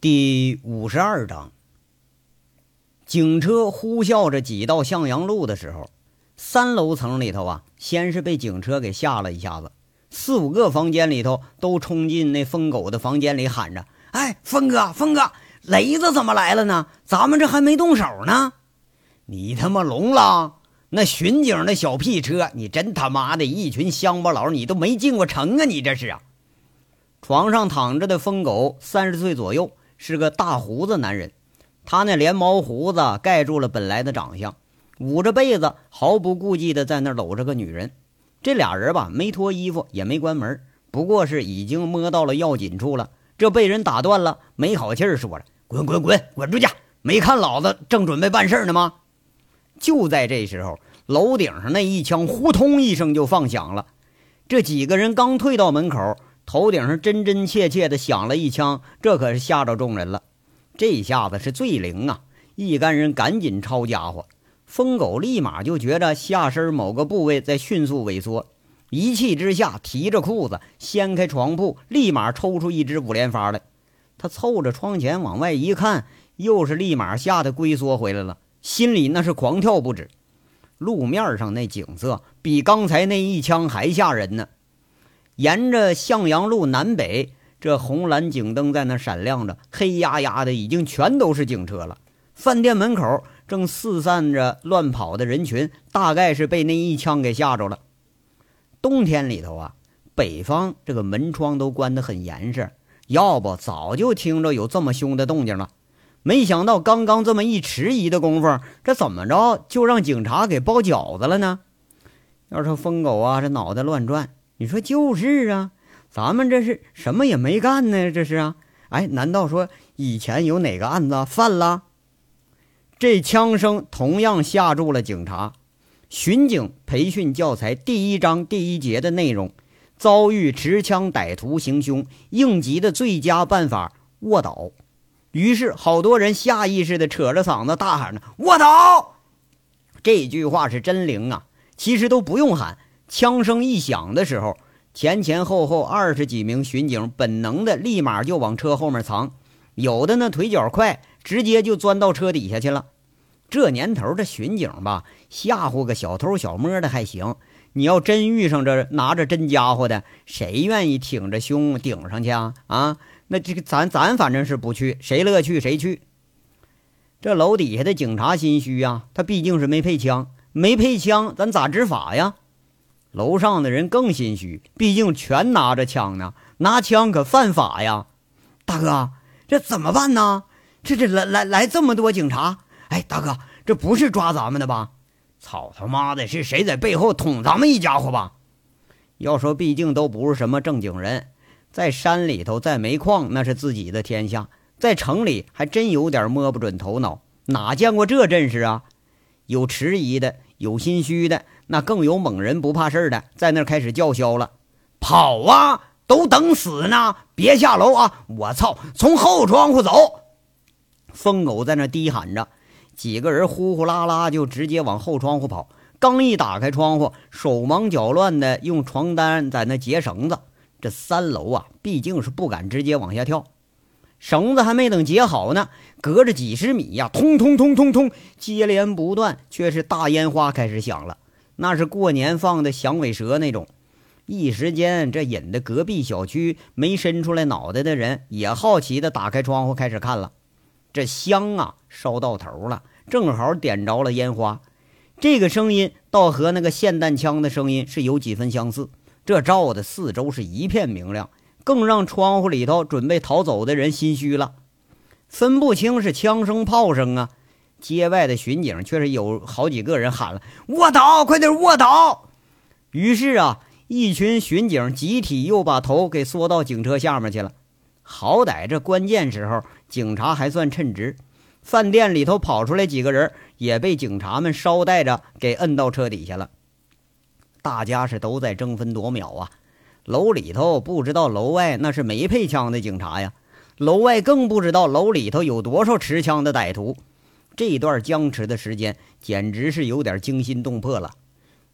第五十二章，警车呼啸着挤到向阳路的时候，三楼层里头啊，先是被警车给吓了一下子，四五个房间里头都冲进那疯狗的房间里喊着：“哎，疯哥，疯哥，雷子怎么来了呢？咱们这还没动手呢！你他妈聋了？那巡警的小屁车，你真他妈的一群乡巴佬，你都没进过城啊？你这是啊！”床上躺着的疯狗三十岁左右。是个大胡子男人，他那连毛胡子盖住了本来的长相，捂着被子，毫不顾忌的在那搂着个女人。这俩人吧，没脱衣服，也没关门，不过是已经摸到了要紧处了。这被人打断了，没好气儿说着：“滚滚滚，滚出去！没看老子正准备办事呢吗？”就在这时候，楼顶上那一枪呼通一声就放响了。这几个人刚退到门口。头顶上真真切切的响了一枪，这可是吓着众人了。这下子是最灵啊！一干人赶紧抄家伙，疯狗立马就觉着下身某个部位在迅速萎缩，一气之下提着裤子掀开床铺，立马抽出一支五连发来。他凑着窗前往外一看，又是立马吓得龟缩回来了，心里那是狂跳不止。路面上那景色比刚才那一枪还吓人呢。沿着向阳路南北，这红蓝警灯在那闪亮着，黑压压的，已经全都是警车了。饭店门口正四散着乱跑的人群，大概是被那一枪给吓着了。冬天里头啊，北方这个门窗都关得很严实，要不早就听着有这么凶的动静了。没想到刚刚这么一迟疑的功夫，这怎么着就让警察给包饺子了呢？要说疯狗啊，这脑袋乱转。你说就是啊，咱们这是什么也没干呢？这是啊，哎，难道说以前有哪个案子犯了？这枪声同样吓住了警察。巡警培训教材第一章第一节的内容：遭遇持枪歹徒行凶，应急的最佳办法卧倒。于是，好多人下意识地扯着嗓子大喊着：“卧倒！”这句话是真灵啊！其实都不用喊。枪声一响的时候，前前后后二十几名巡警本能的立马就往车后面藏，有的呢腿脚快，直接就钻到车底下去了。这年头这巡警吧，吓唬个小偷小摸的还行，你要真遇上这拿着真家伙的，谁愿意挺着胸顶上去啊？啊，那这个咱咱反正是不去，谁乐去谁去。这楼底下的警察心虚呀，他毕竟是没配枪，没配枪，咱咋执法呀？楼上的人更心虚，毕竟全拿着枪呢，拿枪可犯法呀！大哥，这怎么办呢？这这来来来这么多警察，哎，大哥，这不是抓咱们的吧？操他妈的，是谁在背后捅咱们一家伙吧？要说，毕竟都不是什么正经人，在山里头，在煤矿那是自己的天下，在城里还真有点摸不准头脑，哪见过这阵势啊？有迟疑的，有心虚的。那更有猛人不怕事的，在那开始叫嚣了：“跑啊！都等死呢！别下楼啊！我操，从后窗户走！”疯狗在那低喊着，几个人呼呼啦啦就直接往后窗户跑。刚一打开窗户，手忙脚乱的用床单在那结绳子。这三楼啊，毕竟是不敢直接往下跳，绳子还没等结好呢，隔着几十米呀，通通通通通，接连不断，却是大烟花开始响了。那是过年放的响尾蛇那种，一时间这引得隔壁小区没伸出来脑袋的人也好奇的打开窗户开始看了。这香啊烧到头了，正好点着了烟花。这个声音倒和那个霰弹枪的声音是有几分相似。这照的四周是一片明亮，更让窗户里头准备逃走的人心虚了，分不清是枪声炮声啊。街外的巡警却是有好几个人喊了：“卧倒，快点卧倒！”于是啊，一群巡警集体又把头给缩到警车下面去了。好歹这关键时候，警察还算称职。饭店里头跑出来几个人，也被警察们捎带着给摁到车底下了。大家是都在争分夺秒啊！楼里头不知道楼外那是没配枪的警察呀，楼外更不知道楼里头有多少持枪的歹徒。这段僵持的时间简直是有点惊心动魄了。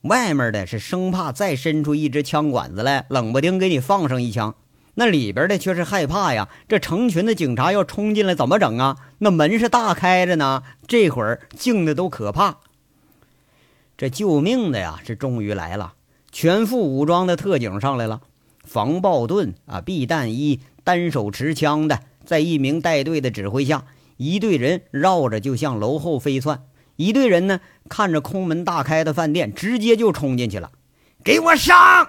外面的是生怕再伸出一支枪管子来，冷不丁给你放上一枪；那里边的却是害怕呀。这成群的警察要冲进来，怎么整啊？那门是大开着呢，这会儿静的都可怕。这救命的呀，是终于来了，全副武装的特警上来了，防爆盾啊，避弹衣，单手持枪的，在一名带队的指挥下，一队人绕着就向楼后飞窜，一队人呢，看着空门大开的饭店，直接就冲进去了，给我上！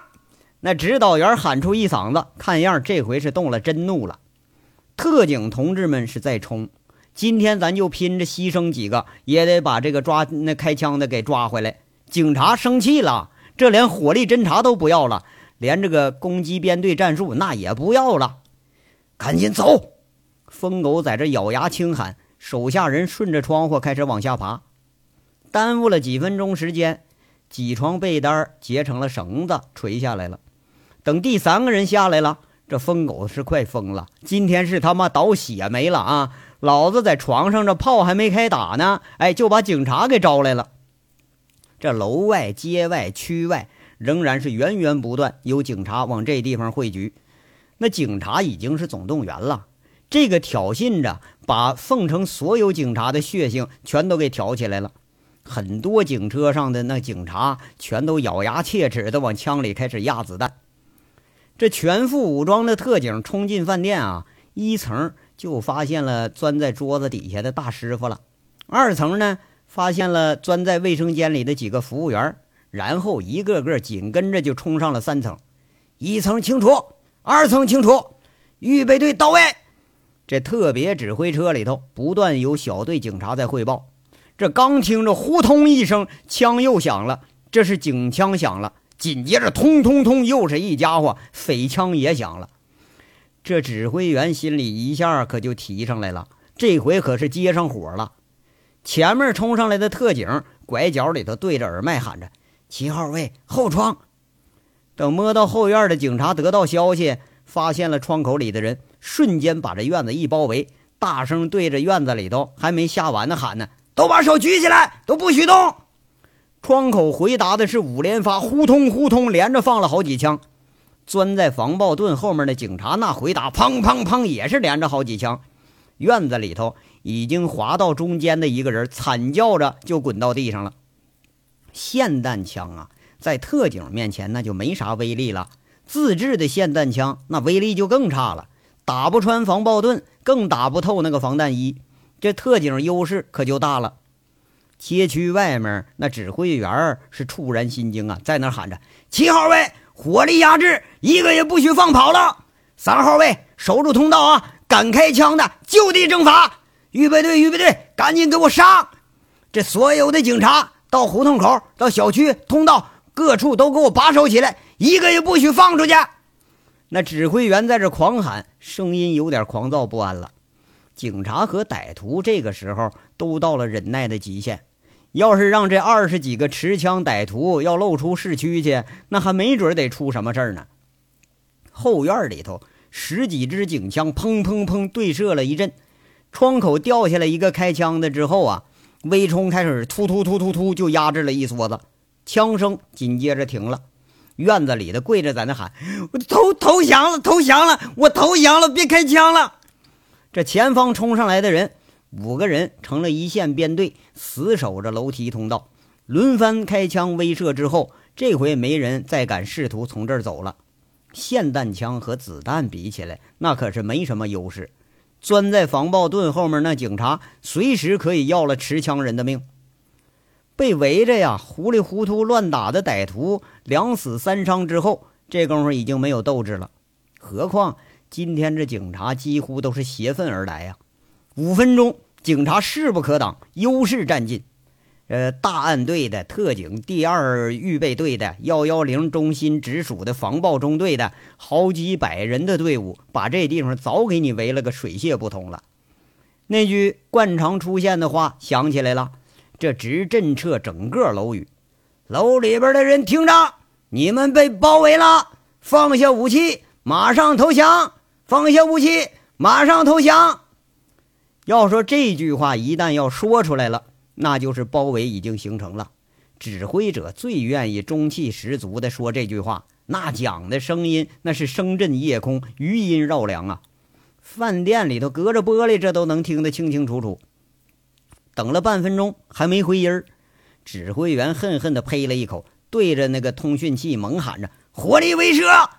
那指导员喊出一嗓子，看样这回是动了真怒了。特警同志们是在冲，今天咱就拼着牺牲几个，也得把这个抓那开枪的给抓回来。警察生气了，这连火力侦察都不要了，连这个攻击编队战术那也不要了。赶紧走！疯狗在这咬牙轻喊，手下人顺着窗户开始往下爬。耽误了几分钟时间，几床被单结成了绳子垂下来了。等第三个人下来了，这疯狗是快疯了。今天是他妈倒血霉了啊！老子在床上，这炮还没开打呢，哎，就把警察给招来了。这楼外、街外、区外仍然是源源不断有警察往这地方汇聚。那警察已经是总动员了。这个挑衅着，把凤城所有警察的血性全都给挑起来了。很多警车上的那警察全都咬牙切齿的往枪里开始压子弹。这全副武装的特警冲进饭店啊，一层就发现了钻在桌子底下的大师傅了，二层呢发现了钻在卫生间里的几个服务员，然后一个个紧跟着就冲上了三层，一层清除，二层清除，预备队到位。这特别指挥车里头不断有小队警察在汇报，这刚听着呼通一声，枪又响了，这是警枪响了。紧接着，通通通，又是一家伙，匪枪也响了。这指挥员心里一下可就提上来了，这回可是接上火了。前面冲上来的特警，拐角里头对着耳麦喊着：“七号位后窗。”等摸到后院的警察得到消息，发现了窗口里的人，瞬间把这院子一包围，大声对着院子里头还没下完的喊呢：“都把手举起来，都不许动！”窗口回答的是五连发，呼通呼通，连着放了好几枪。钻在防爆盾后面的警察那回答，砰砰砰，也是连着好几枪。院子里头已经滑到中间的一个人惨叫着就滚到地上了。霰弹枪啊，在特警面前那就没啥威力了。自制的霰弹枪那威力就更差了，打不穿防爆盾，更打不透那个防弹衣。这特警优势可就大了。街区外面，那指挥员是触然心惊啊，在那喊着：“七号位，火力压制，一个也不许放跑了。三号位，守住通道啊，敢开枪的就地正法。预备队，预备队，赶紧给我上！这所有的警察到胡同口、到小区通道各处都给我把守起来，一个也不许放出去。”那指挥员在这狂喊，声音有点狂躁不安了。警察和歹徒这个时候都到了忍耐的极限，要是让这二十几个持枪歹徒要露出市区去，那还没准得出什么事儿呢。后院里头十几支警枪砰砰砰对射了一阵，窗口掉下来一个开枪的之后啊，微冲开始突突突突突就压制了一梭子，枪声紧接着停了，院子里的跪着在那喊：“我投投降了，投降了，我投降了，别开枪了。”这前方冲上来的人，五个人成了一线编队，死守着楼梯通道，轮番开枪威慑之后，这回没人再敢试图从这儿走了。霰弹枪和子弹比起来，那可是没什么优势。钻在防爆盾后面那警察，随时可以要了持枪人的命。被围着呀，糊里糊涂乱打的歹徒，两死三伤之后，这功夫已经没有斗志了。何况。今天这警察几乎都是携愤而来呀！五分钟，警察势不可挡，优势占尽。呃，大案队的特警第二预备队的幺幺零中心直属的防暴中队的好几百人的队伍，把这地方早给你围了个水泄不通了。那句惯常出现的话想起来了，这直震彻整个楼宇。楼里边的人听着，你们被包围了，放下武器，马上投降。放下武器，马上投降！要说这句话一旦要说出来了，那就是包围已经形成了。指挥者最愿意中气十足的说这句话，那讲的声音那是声震夜空，余音绕梁啊！饭店里头隔着玻璃，这都能听得清清楚楚。等了半分钟还没回音儿，指挥员恨恨地呸了一口，对着那个通讯器猛喊着：“火力威慑！”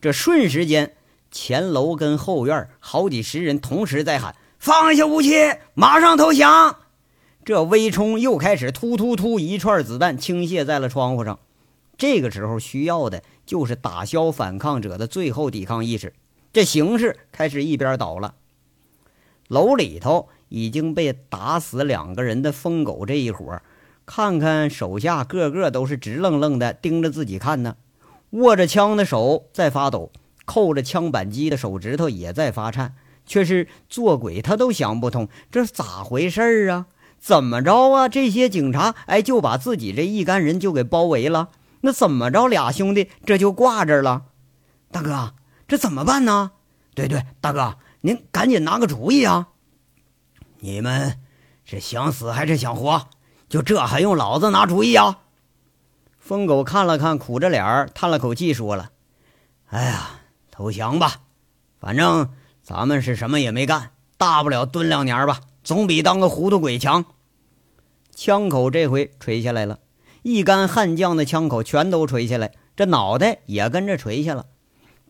这瞬时间，前楼跟后院好几十人同时在喊：“放下武器，马上投降！”这微冲又开始突突突，一串子弹倾泻在了窗户上。这个时候需要的就是打消反抗者的最后抵抗意识。这形势开始一边倒了，楼里头已经被打死两个人的疯狗这一伙，看看手下个个都是直愣愣的盯着自己看呢，握着枪的手在发抖，扣着枪扳机的手指头也在发颤，却是做鬼他都想不通，这是咋回事啊？怎么着啊？这些警察哎就把自己这一干人就给包围了。那怎么着？俩兄弟这就挂这儿了。大哥，这怎么办呢？对对，大哥，您赶紧拿个主意啊！你们是想死还是想活？就这还用老子拿主意啊？疯狗看了看，苦着脸儿叹了口气，说了：“哎呀，投降吧，反正咱们是什么也没干，大不了蹲两年吧，总比当个糊涂鬼强。”枪口这回垂下来了。一干悍将的枪口全都垂下来，这脑袋也跟着垂下了。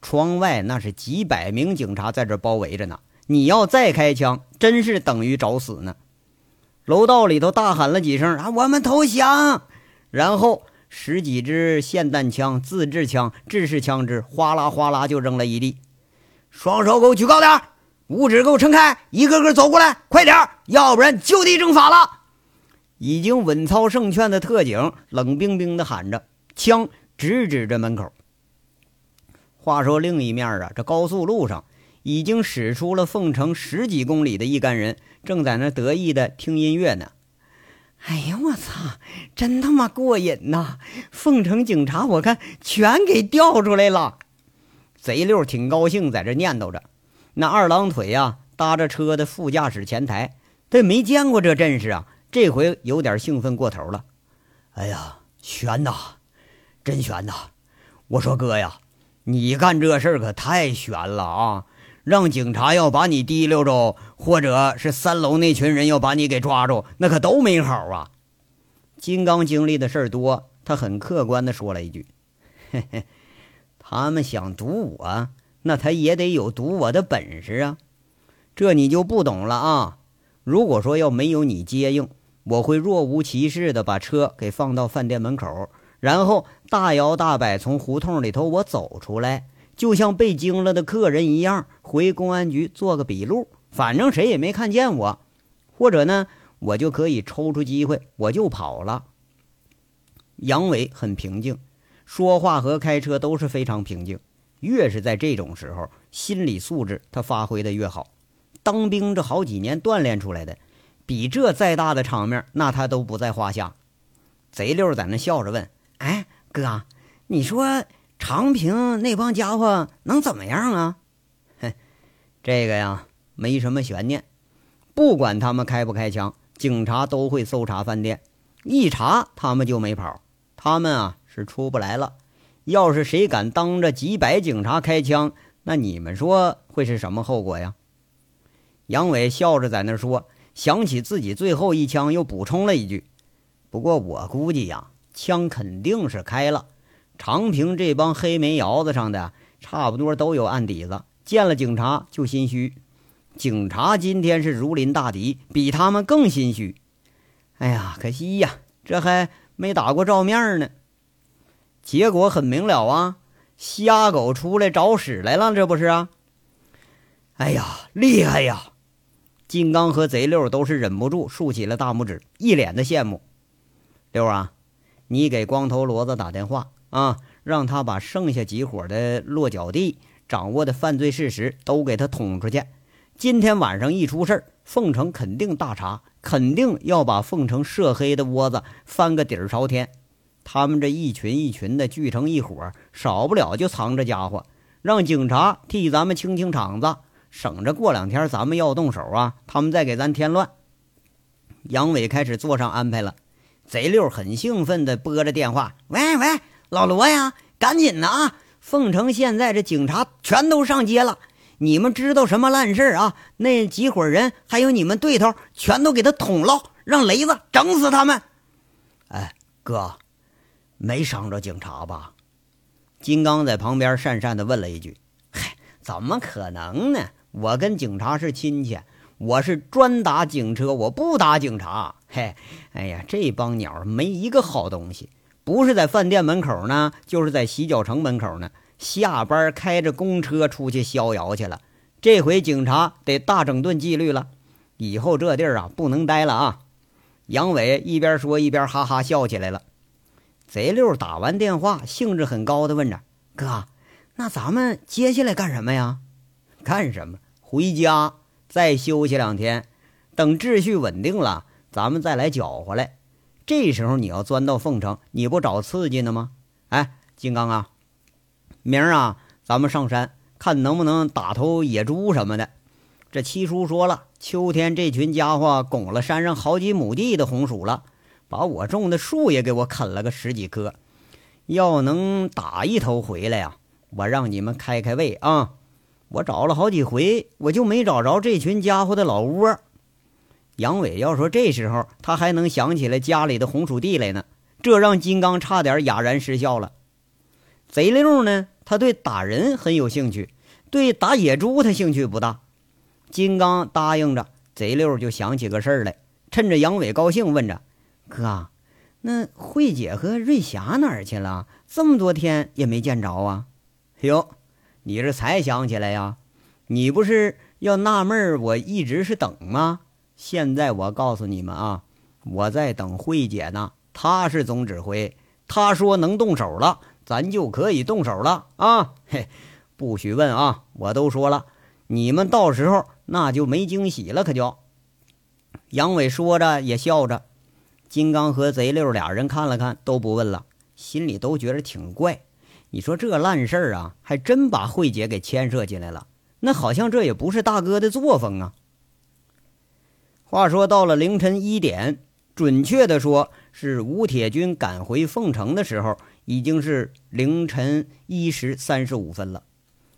窗外那是几百名警察在这包围着呢，你要再开枪，真是等于找死呢。楼道里头大喊了几声啊，我们投降！然后十几支霰弹枪、自制枪、制式枪支哗啦哗啦就扔了一地。双手给我举高点，五指给我撑开，一个个走过来，快点，要不然就地正法了。已经稳操胜券的特警冷冰冰地喊着，枪直指着门口。话说另一面啊，这高速路上已经驶出了凤城十几公里的一干人，正在那得意的听音乐呢。哎呀，我操，真他妈过瘾呐！凤城警察，我看全给调出来了。贼六挺高兴，在这念叨着。那二郎腿呀，搭着车的副驾驶前台，他没见过这阵势啊。这回有点兴奋过头了，哎呀，悬呐，真悬呐！我说哥呀，你干这事儿可太悬了啊！让警察要把你提溜着，或者是三楼那群人要把你给抓住，那可都没好啊！金刚经历的事儿多，他很客观的说了一句：“嘿嘿，他们想堵我，那他也得有堵我的本事啊！这你就不懂了啊！如果说要没有你接应。”我会若无其事的把车给放到饭店门口，然后大摇大摆从胡同里头我走出来，就像被惊了的客人一样，回公安局做个笔录，反正谁也没看见我。或者呢，我就可以抽出机会，我就跑了。杨伟很平静，说话和开车都是非常平静。越是在这种时候，心理素质他发挥的越好。当兵这好几年锻炼出来的。比这再大的场面，那他都不在话下。贼溜在那笑着问：“哎，哥，你说长平那帮家伙能怎么样啊？”“ 哼，这个呀，没什么悬念。不管他们开不开枪，警察都会搜查饭店。一查，他们就没跑。他们啊，是出不来了。要是谁敢当着几百警察开枪，那你们说会是什么后果呀？”杨伟笑着在那说。想起自己最后一枪，又补充了一句：“不过我估计呀，枪肯定是开了。长平这帮黑煤窑子上的，差不多都有案底子，见了警察就心虚。警察今天是如临大敌，比他们更心虚。哎呀，可惜呀，这还没打过照面呢。结果很明了啊，瞎狗出来找屎来了，这不是啊？哎呀，厉害呀！”金刚和贼六都是忍不住竖起了大拇指，一脸的羡慕。六啊，你给光头骡子打电话啊，让他把剩下几伙的落脚地、掌握的犯罪事实都给他捅出去。今天晚上一出事儿凤城肯定大查，肯定要把凤城涉黑的窝子翻个底儿朝天。他们这一群一群的聚成一伙，少不了就藏着家伙，让警察替咱们清清场子。省着过两天咱们要动手啊，他们再给咱添乱。杨伟开始做上安排了，贼六很兴奋地拨着电话：“喂喂，老罗呀，赶紧的啊！凤城现在这警察全都上街了，你们知道什么烂事啊？那几伙人还有你们对头，全都给他捅了，让雷子整死他们！哎，哥，没伤着警察吧？金刚在旁边讪讪的问了一句：“嗨，怎么可能呢？我跟警察是亲戚，我是专打警车，我不打警察。嘿，哎呀，这帮鸟没一个好东西。”不是在饭店门口呢，就是在洗脚城门口呢。下班开着公车出去逍遥去了。这回警察得大整顿纪律了，以后这地儿啊不能待了啊！杨伟一边说一边哈哈笑起来了。贼六打完电话，兴致很高的问着：“哥，那咱们接下来干什么呀？干什么？回家，再休息两天，等秩序稳定了，咱们再来搅和来。”这时候你要钻到凤城，你不找刺激呢吗？哎，金刚啊，明儿啊，咱们上山看能不能打头野猪什么的。这七叔说了，秋天这群家伙拱了山上好几亩地的红薯了，把我种的树也给我啃了个十几棵。要能打一头回来呀，我让你们开开胃啊！我找了好几回，我就没找着这群家伙的老窝。杨伟要说这时候他还能想起来家里的红薯地来呢，这让金刚差点哑然失笑了。贼六呢，他对打人很有兴趣，对打野猪他兴趣不大。金刚答应着，贼六就想起个事儿来，趁着杨伟高兴，问着：“哥，那慧姐和瑞霞哪儿去了？这么多天也没见着啊？”哟，你这才想起来呀？你不是要纳闷我一直是等吗？现在我告诉你们啊，我在等慧姐呢。她是总指挥，她说能动手了，咱就可以动手了啊！嘿，不许问啊！我都说了，你们到时候那就没惊喜了，可就。杨伟说着也笑着。金刚和贼六俩人看了看，都不问了，心里都觉得挺怪。你说这烂事儿啊，还真把慧姐给牵涉进来了，那好像这也不是大哥的作风啊。话说到了凌晨一点，准确的说是吴铁军赶回凤城的时候，已经是凌晨一时三十五分了。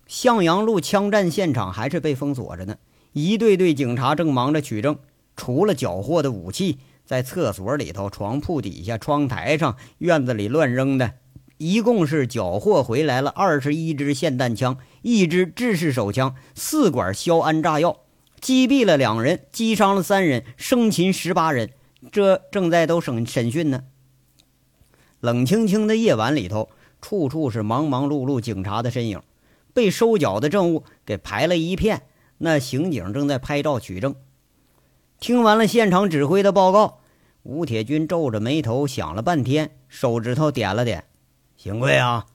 向阳路枪战现场还是被封锁着呢，一队队警察正忙着取证。除了缴获的武器，在厕所里头、床铺底下、窗台上、院子里乱扔的，一共是缴获回来了二十一支霰弹枪、一支制式手枪、四管硝铵炸药。击毙了两人，击伤了三人，生擒十八人。这正在都审审讯呢。冷清清的夜晚里头，处处是忙忙碌碌警察的身影，被收缴的证物给排了一片。那刑警正在拍照取证。听完了现场指挥的报告，吴铁军皱着眉头想了半天，手指头点了点：“邢贵啊，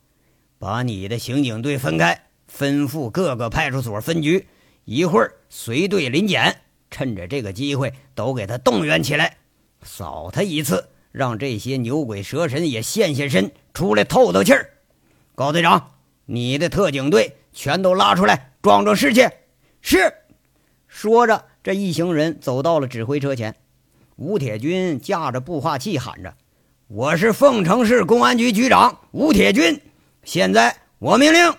把你的刑警队分开，吩咐各个派出所分局。”一会儿随队临检，趁着这个机会都给他动员起来，扫他一次，让这些牛鬼蛇神也现现身，出来透透气儿。高队长，你的特警队全都拉出来，壮壮士气。是。说着，这一行人走到了指挥车前。吴铁军架着步话器喊着：“我是凤城市公安局局长吴铁军，现在我命令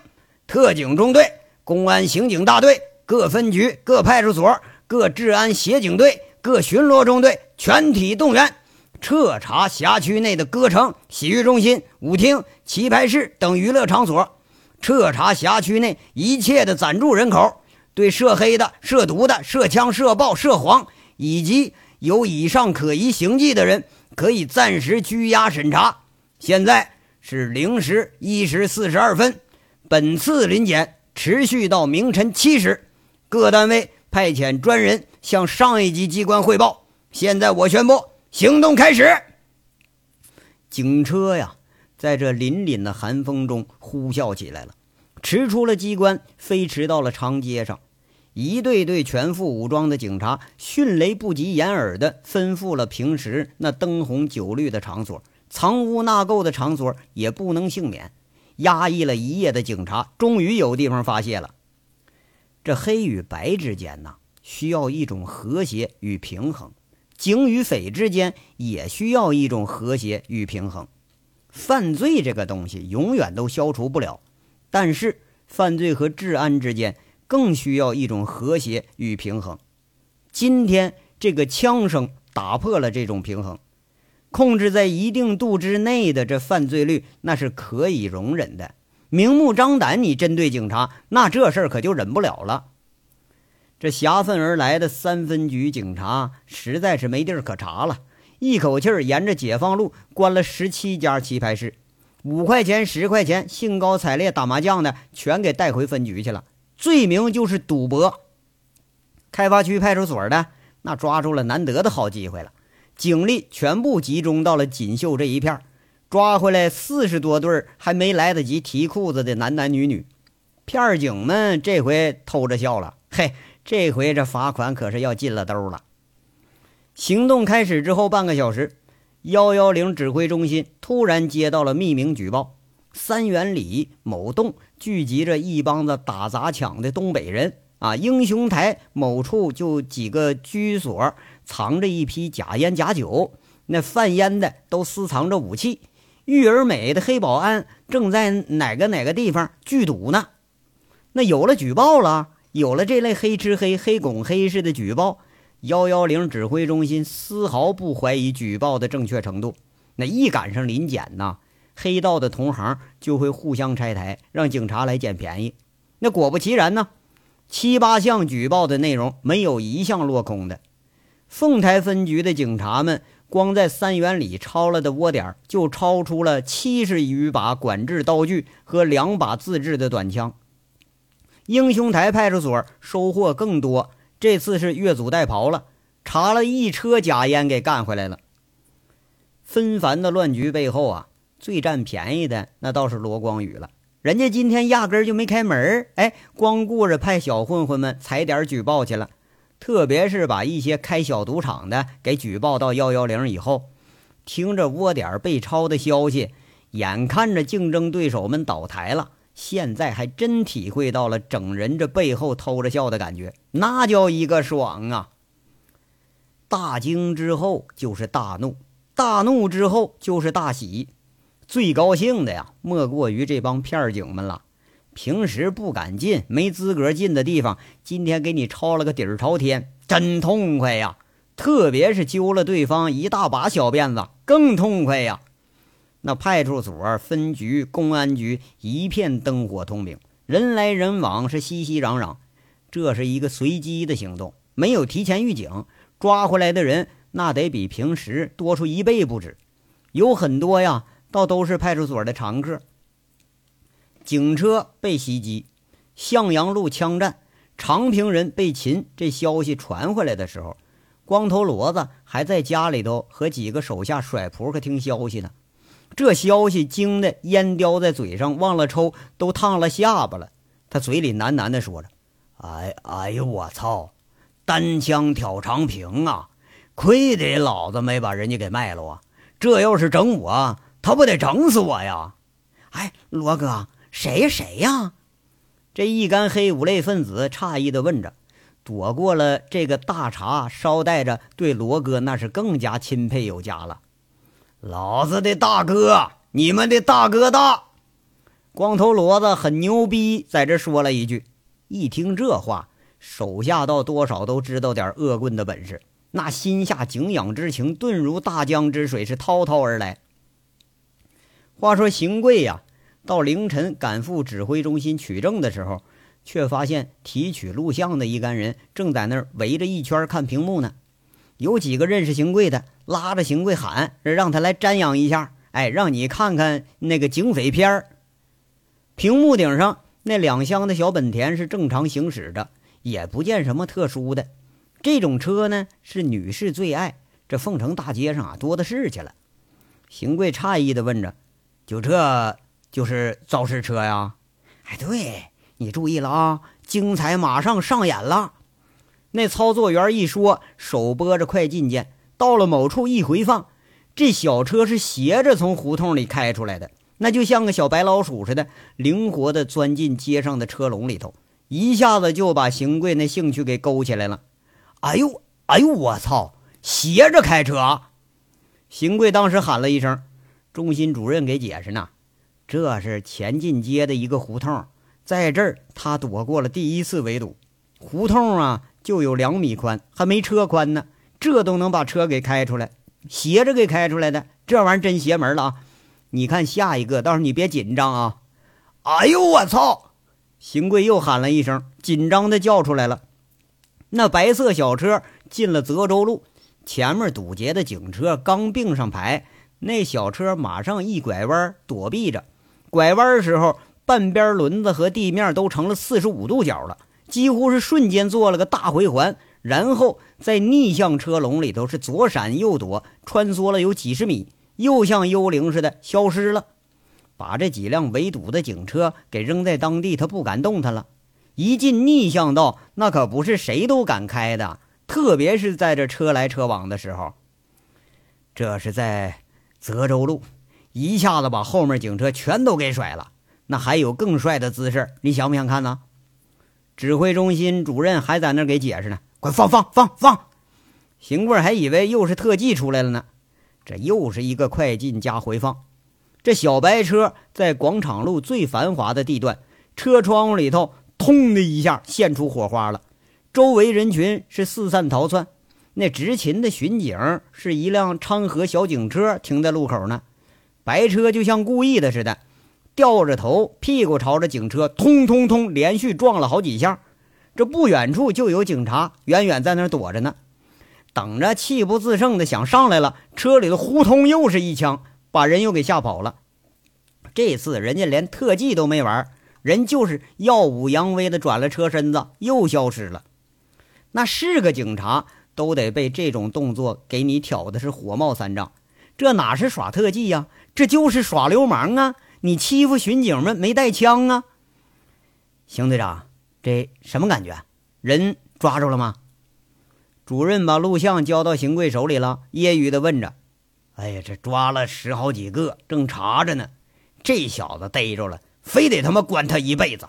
特警中队、公安刑警大队。”各分局、各派出所、各治安协警队、各巡逻中队全体动员，彻查辖区内的歌城、洗浴中心、舞厅、棋牌室等娱乐场所，彻查辖区内一切的暂住人口，对涉黑的、涉毒的、涉枪、涉暴、涉黄以及有以上可疑行迹的人，可以暂时拘押审查。现在是零时一时四十二分，本次临检持续到明晨七时。各单位派遣专人向上一级机关汇报。现在我宣布，行动开始。警车呀，在这凛凛的寒风中呼啸起来了，驰出了机关，飞驰到了长街上。一队队全副武装的警察，迅雷不及掩耳的吩咐了平时那灯红酒绿的场所、藏污纳垢的场所也不能幸免。压抑了一夜的警察，终于有地方发泄了。这黑与白之间呢，需要一种和谐与平衡；警与匪之间也需要一种和谐与平衡。犯罪这个东西永远都消除不了，但是犯罪和治安之间更需要一种和谐与平衡。今天这个枪声打破了这种平衡，控制在一定度之内的这犯罪率那是可以容忍的。明目张胆你针对警察，那这事儿可就忍不了了。这挟愤而来的三分局警察实在是没地儿可查了。一口气儿沿着解放路关了十七家棋牌室，五块钱、十块钱兴高采烈打麻将的全给带回分局去了，罪名就是赌博。开发区派出所的那抓住了难得的好机会了，警力全部集中到了锦绣这一片儿，抓回来四十多对还没来得及提裤子的男男女女。片警们这回偷着笑了，嘿，这回这罚款可是要进了兜了。行动开始之后半个小时，幺幺零指挥中心突然接到了匿名举报：三元里某洞聚集着一帮子打砸抢的东北人啊！英雄台某处就几个居所藏着一批假烟假酒，那贩烟的都私藏着武器。玉儿美的黑保安正在哪个哪个地方聚赌呢？那有了举报了，有了这类黑吃黑、黑拱黑式的举报。幺幺零指挥中心丝毫不怀疑举报的正确程度，那一赶上临检呐，黑道的同行就会互相拆台，让警察来捡便宜。那果不其然呢，七八项举报的内容没有一项落空的。凤台分局的警察们光在三元里抄了的窝点，就抄出了七十余把管制刀具和两把自制的短枪。英雄台派出所收获更多。这次是越俎代庖了，查了一车假烟给干回来了。纷繁的乱局背后啊，最占便宜的那倒是罗光宇了。人家今天压根就没开门哎，光顾着派小混混们踩点举报去了。特别是把一些开小赌场的给举报到幺幺零以后，听着窝点被抄的消息，眼看着竞争对手们倒台了。现在还真体会到了整人这背后偷着笑的感觉，那叫一个爽啊！大惊之后就是大怒，大怒之后就是大喜，最高兴的呀，莫过于这帮片警们了。平时不敢进、没资格进的地方，今天给你抄了个底儿朝天，真痛快呀！特别是揪了对方一大把小辫子，更痛快呀！那派出所、分局、公安局一片灯火通明，人来人往是熙熙攘攘。这是一个随机的行动，没有提前预警，抓回来的人那得比平时多出一倍不止。有很多呀，倒都是派出所的常客。警车被袭击，向阳路枪战，长平人被擒，这消息传回来的时候，光头骡子还在家里头和几个手下甩扑克听消息呢。这消息惊得烟叼在嘴上，忘了抽，都烫了下巴了。他嘴里喃喃地说着：“哎哎呦，我操！单枪挑长平啊！亏得老子没把人家给卖了啊！这要是整我，他不得整死我呀！”哎，罗哥，谁呀谁呀？这一干黑五类分子诧异的问着，躲过了这个大茬，捎带着对罗哥那是更加钦佩有加了。老子的大哥，你们的大哥大，光头骡子很牛逼，在这说了一句。一听这话，手下倒多少都知道点恶棍的本事，那心下敬仰之情顿如大江之水，是滔滔而来。话说邢贵呀，到凌晨赶赴指挥中心取证的时候，却发现提取录像的一干人正在那儿围着一圈看屏幕呢。有几个认识邢贵的，拉着邢贵喊，让他来瞻仰一下。哎，让你看看那个警匪片儿。屏幕顶上那两厢的小本田是正常行驶着，也不见什么特殊的。这种车呢是女士最爱，这凤城大街上啊多的是去了。邢贵诧异的问着：“就这就是肇事车呀？”“哎，对你注意了啊，精彩马上上演了。”那操作员一说，手拨着快进键，到了某处一回放，这小车是斜着从胡同里开出来的，那就像个小白老鼠似的，灵活地钻进街上的车笼里头，一下子就把邢贵那兴趣给勾起来了。哎呦，哎呦，我操！斜着开车！邢贵当时喊了一声：“中心主任给解释呢，这是前进街的一个胡同，在这儿他躲过了第一次围堵。胡同啊，就有两米宽，还没车宽呢，这都能把车给开出来，斜着给开出来的，这玩意儿真邪门了啊！你看下一个，倒是你别紧张啊！哎呦我操！邢贵又喊了一声，紧张的叫出来了。那白色小车进了泽州路，前面堵截的警车刚并上排，那小车马上一拐弯躲避着，拐弯时候，半边轮子和地面都成了四十五度角了。几乎是瞬间做了个大回环，然后在逆向车龙里头是左闪右躲，穿梭了有几十米，又像幽灵似的消失了，把这几辆围堵的警车给扔在当地，他不敢动弹了。一进逆向道，那可不是谁都敢开的，特别是在这车来车往的时候。这是在泽州路，一下子把后面警车全都给甩了。那还有更帅的姿势，你想不想看呢？指挥中心主任还在那给解释呢，快放放放放！邢贵还以为又是特技出来了呢，这又是一个快进加回放。这小白车在广场路最繁华的地段，车窗户里头“通”的一下现出火花了，周围人群是四散逃窜。那执勤的巡警是一辆昌河小警车停在路口呢，白车就像故意的似的。掉着头，屁股朝着警车，通通通，连续撞了好几下。这不远处就有警察，远远在那躲着呢，等着气不自胜的想上来了。车里的呼通又是一枪，把人又给吓跑了。这次人家连特技都没玩，人就是耀武扬威的转了车身子，又消失了。那是个警察，都得被这种动作给你挑的是火冒三丈。这哪是耍特技呀？这就是耍流氓啊！你欺负巡警们没带枪啊，邢队长，这什么感觉？人抓住了吗？主任把录像交到邢贵手里了，揶揄的问着：“哎呀，这抓了十好几个，正查着呢。这小子逮着了，非得他妈关他一辈子。”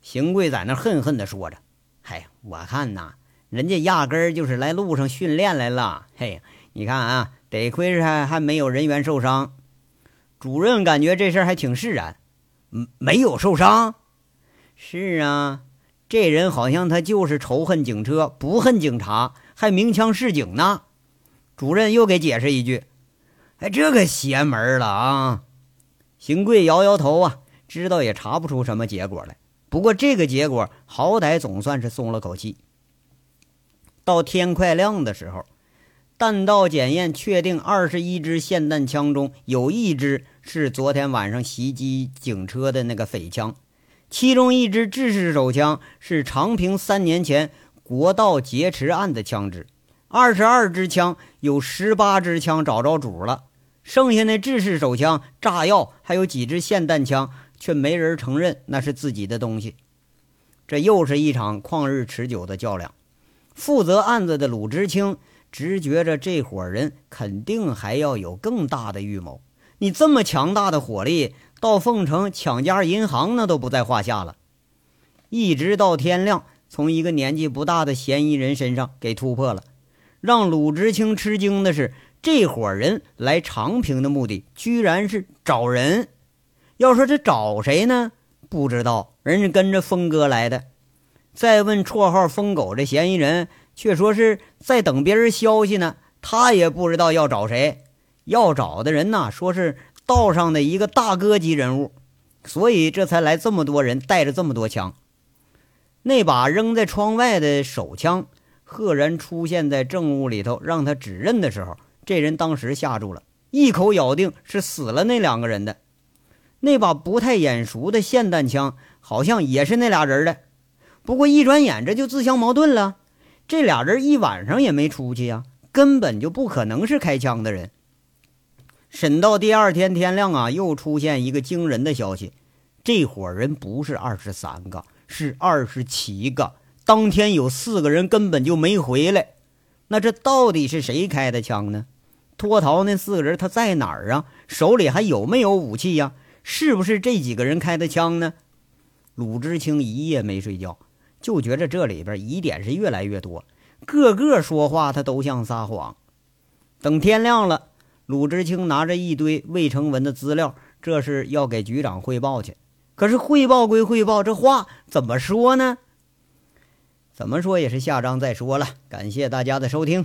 邢贵在那恨恨的说着：“嗨，我看呐，人家压根儿就是来路上训练来了。嘿，你看啊，得亏是还还没有人员受伤。”主任感觉这事儿还挺释然，嗯，没有受伤。是啊，这人好像他就是仇恨警车，不恨警察，还鸣枪示警呢。主任又给解释一句：“哎，这个邪门了啊！”邢贵摇摇头啊，知道也查不出什么结果来。不过这个结果好歹总算是松了口气。到天快亮的时候。弹道检验确定，二十一支霰弹枪中有一支是昨天晚上袭击警车的那个匪枪，其中一支制式手枪是长平三年前国道劫持案的枪支。二十二支枪有十八支枪找着主了，剩下那制式手枪、炸药还有几支霰弹枪，却没人承认那是自己的东西。这又是一场旷日持久的较量。负责案子的鲁知青。直觉着这伙人肯定还要有更大的预谋。你这么强大的火力，到凤城抢家银行那都不在话下了。一直到天亮，从一个年纪不大的嫌疑人身上给突破了。让鲁知青吃惊的是，这伙人来长平的目的居然是找人。要说这找谁呢？不知道，人家跟着峰哥来的。再问绰号“疯狗”这嫌疑人。却说是在等别人消息呢，他也不知道要找谁，要找的人呢，说是道上的一个大哥级人物，所以这才来这么多人，带着这么多枪。那把扔在窗外的手枪，赫然出现在证物里头，让他指认的时候，这人当时吓住了，一口咬定是死了那两个人的。那把不太眼熟的霰弹枪，好像也是那俩人的，不过一转眼这就自相矛盾了。这俩人一晚上也没出去呀，根本就不可能是开枪的人。审到第二天天亮啊，又出现一个惊人的消息：这伙人不是二十三个，是二十七个。当天有四个人根本就没回来。那这到底是谁开的枪呢？脱逃那四个人他在哪儿啊？手里还有没有武器呀？是不是这几个人开的枪呢？鲁知青一夜没睡觉。就觉着这里边疑点是越来越多，个个说话他都像撒谎。等天亮了，鲁智青拿着一堆未成文的资料，这是要给局长汇报去。可是汇报归汇报，这话怎么说呢？怎么说也是下章再说了。感谢大家的收听。